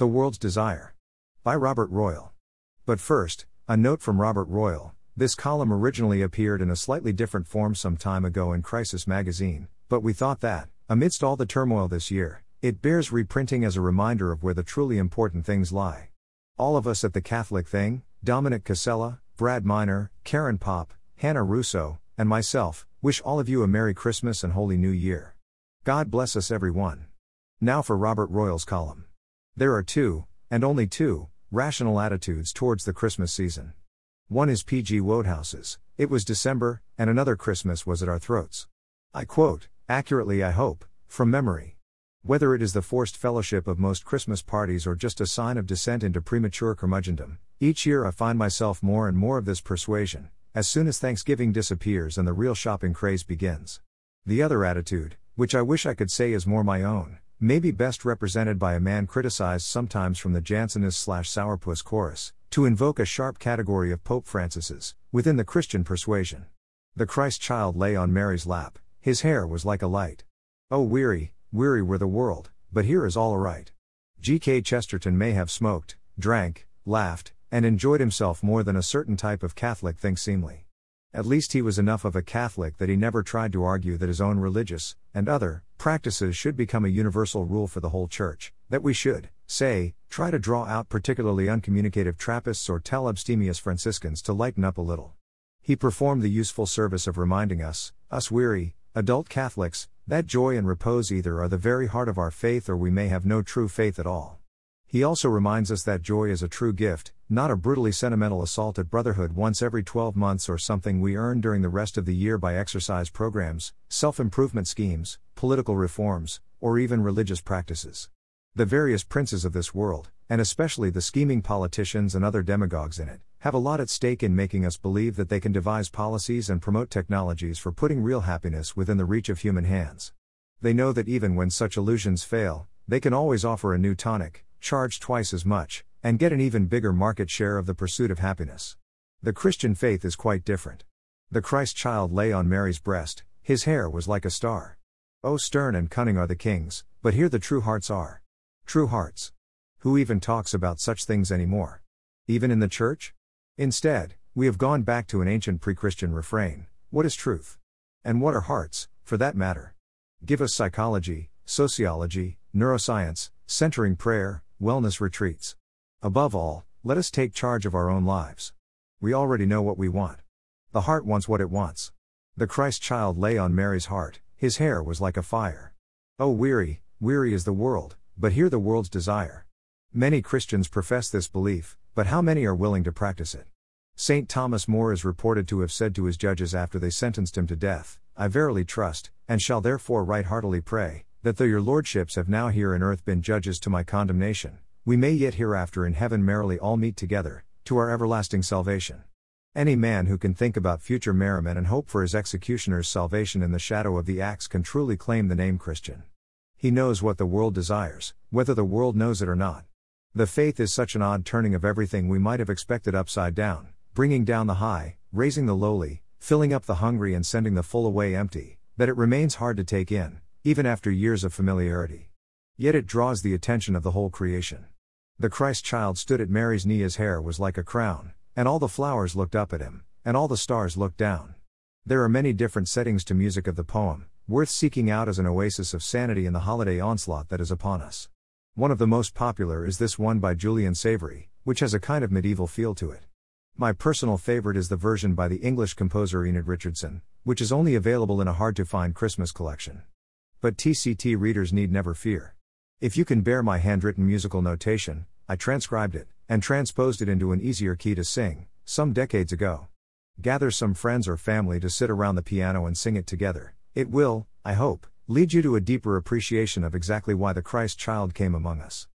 The World's Desire. By Robert Royal. But first, a note from Robert Royal. This column originally appeared in a slightly different form some time ago in Crisis magazine, but we thought that, amidst all the turmoil this year, it bears reprinting as a reminder of where the truly important things lie. All of us at the Catholic Thing, Dominic Cassella, Brad Miner, Karen Popp, Hannah Russo, and myself, wish all of you a Merry Christmas and Holy New Year. God bless us everyone. Now for Robert Royal's column. There are two, and only two, rational attitudes towards the Christmas season. One is P.G. Wodehouse's, it was December, and another Christmas was at our throats. I quote, accurately I hope, from memory. Whether it is the forced fellowship of most Christmas parties or just a sign of descent into premature curmudgeondom, each year I find myself more and more of this persuasion, as soon as Thanksgiving disappears and the real shopping craze begins. The other attitude, which I wish I could say is more my own, may be best represented by a man criticized sometimes from the Jansenist slash sourpuss chorus, to invoke a sharp category of Pope Francis's, within the Christian persuasion. The Christ child lay on Mary's lap, his hair was like a light. Oh, weary, weary were the world, but here is all aright. G.K. Chesterton may have smoked, drank, laughed, and enjoyed himself more than a certain type of Catholic thinks seemly. At least he was enough of a Catholic that he never tried to argue that his own religious, and other, practices should become a universal rule for the whole Church, that we should, say, try to draw out particularly uncommunicative Trappists or tell abstemious Franciscans to lighten up a little. He performed the useful service of reminding us, us weary, adult Catholics, that joy and repose either are the very heart of our faith or we may have no true faith at all. He also reminds us that joy is a true gift, not a brutally sentimental assault at brotherhood once every 12 months or something we earn during the rest of the year by exercise programs, self improvement schemes, political reforms, or even religious practices. The various princes of this world, and especially the scheming politicians and other demagogues in it, have a lot at stake in making us believe that they can devise policies and promote technologies for putting real happiness within the reach of human hands. They know that even when such illusions fail, they can always offer a new tonic, charge twice as much, and get an even bigger market share of the pursuit of happiness. The Christian faith is quite different. The Christ child lay on Mary's breast, his hair was like a star. Oh, stern and cunning are the kings, but here the true hearts are. True hearts. Who even talks about such things anymore? Even in the church? Instead, we have gone back to an ancient pre Christian refrain what is truth? And what are hearts, for that matter? Give us psychology, sociology, neuroscience, centering prayer, wellness retreats. Above all, let us take charge of our own lives. We already know what we want. The heart wants what it wants. The Christ child lay on Mary's heart, his hair was like a fire. Oh, weary, weary is the world, but here the world's desire. Many Christians profess this belief, but how many are willing to practice it? St. Thomas More is reported to have said to his judges after they sentenced him to death, I verily trust, and shall therefore right heartily pray, that though your lordships have now here in earth been judges to my condemnation, we may yet hereafter in heaven merrily all meet together, to our everlasting salvation. Any man who can think about future merriment and hope for his executioner's salvation in the shadow of the axe can truly claim the name Christian. He knows what the world desires, whether the world knows it or not. The faith is such an odd turning of everything we might have expected upside down, bringing down the high, raising the lowly, filling up the hungry and sending the full away empty, that it remains hard to take in, even after years of familiarity. Yet it draws the attention of the whole creation. The Christ child stood at Mary's knee, his hair was like a crown, and all the flowers looked up at him, and all the stars looked down. There are many different settings to music of the poem, worth seeking out as an oasis of sanity in the holiday onslaught that is upon us. One of the most popular is this one by Julian Savary, which has a kind of medieval feel to it. My personal favorite is the version by the English composer Enid Richardson, which is only available in a hard to find Christmas collection. But TCT readers need never fear. If you can bear my handwritten musical notation, I transcribed it, and transposed it into an easier key to sing, some decades ago. Gather some friends or family to sit around the piano and sing it together. It will, I hope, lead you to a deeper appreciation of exactly why the Christ child came among us.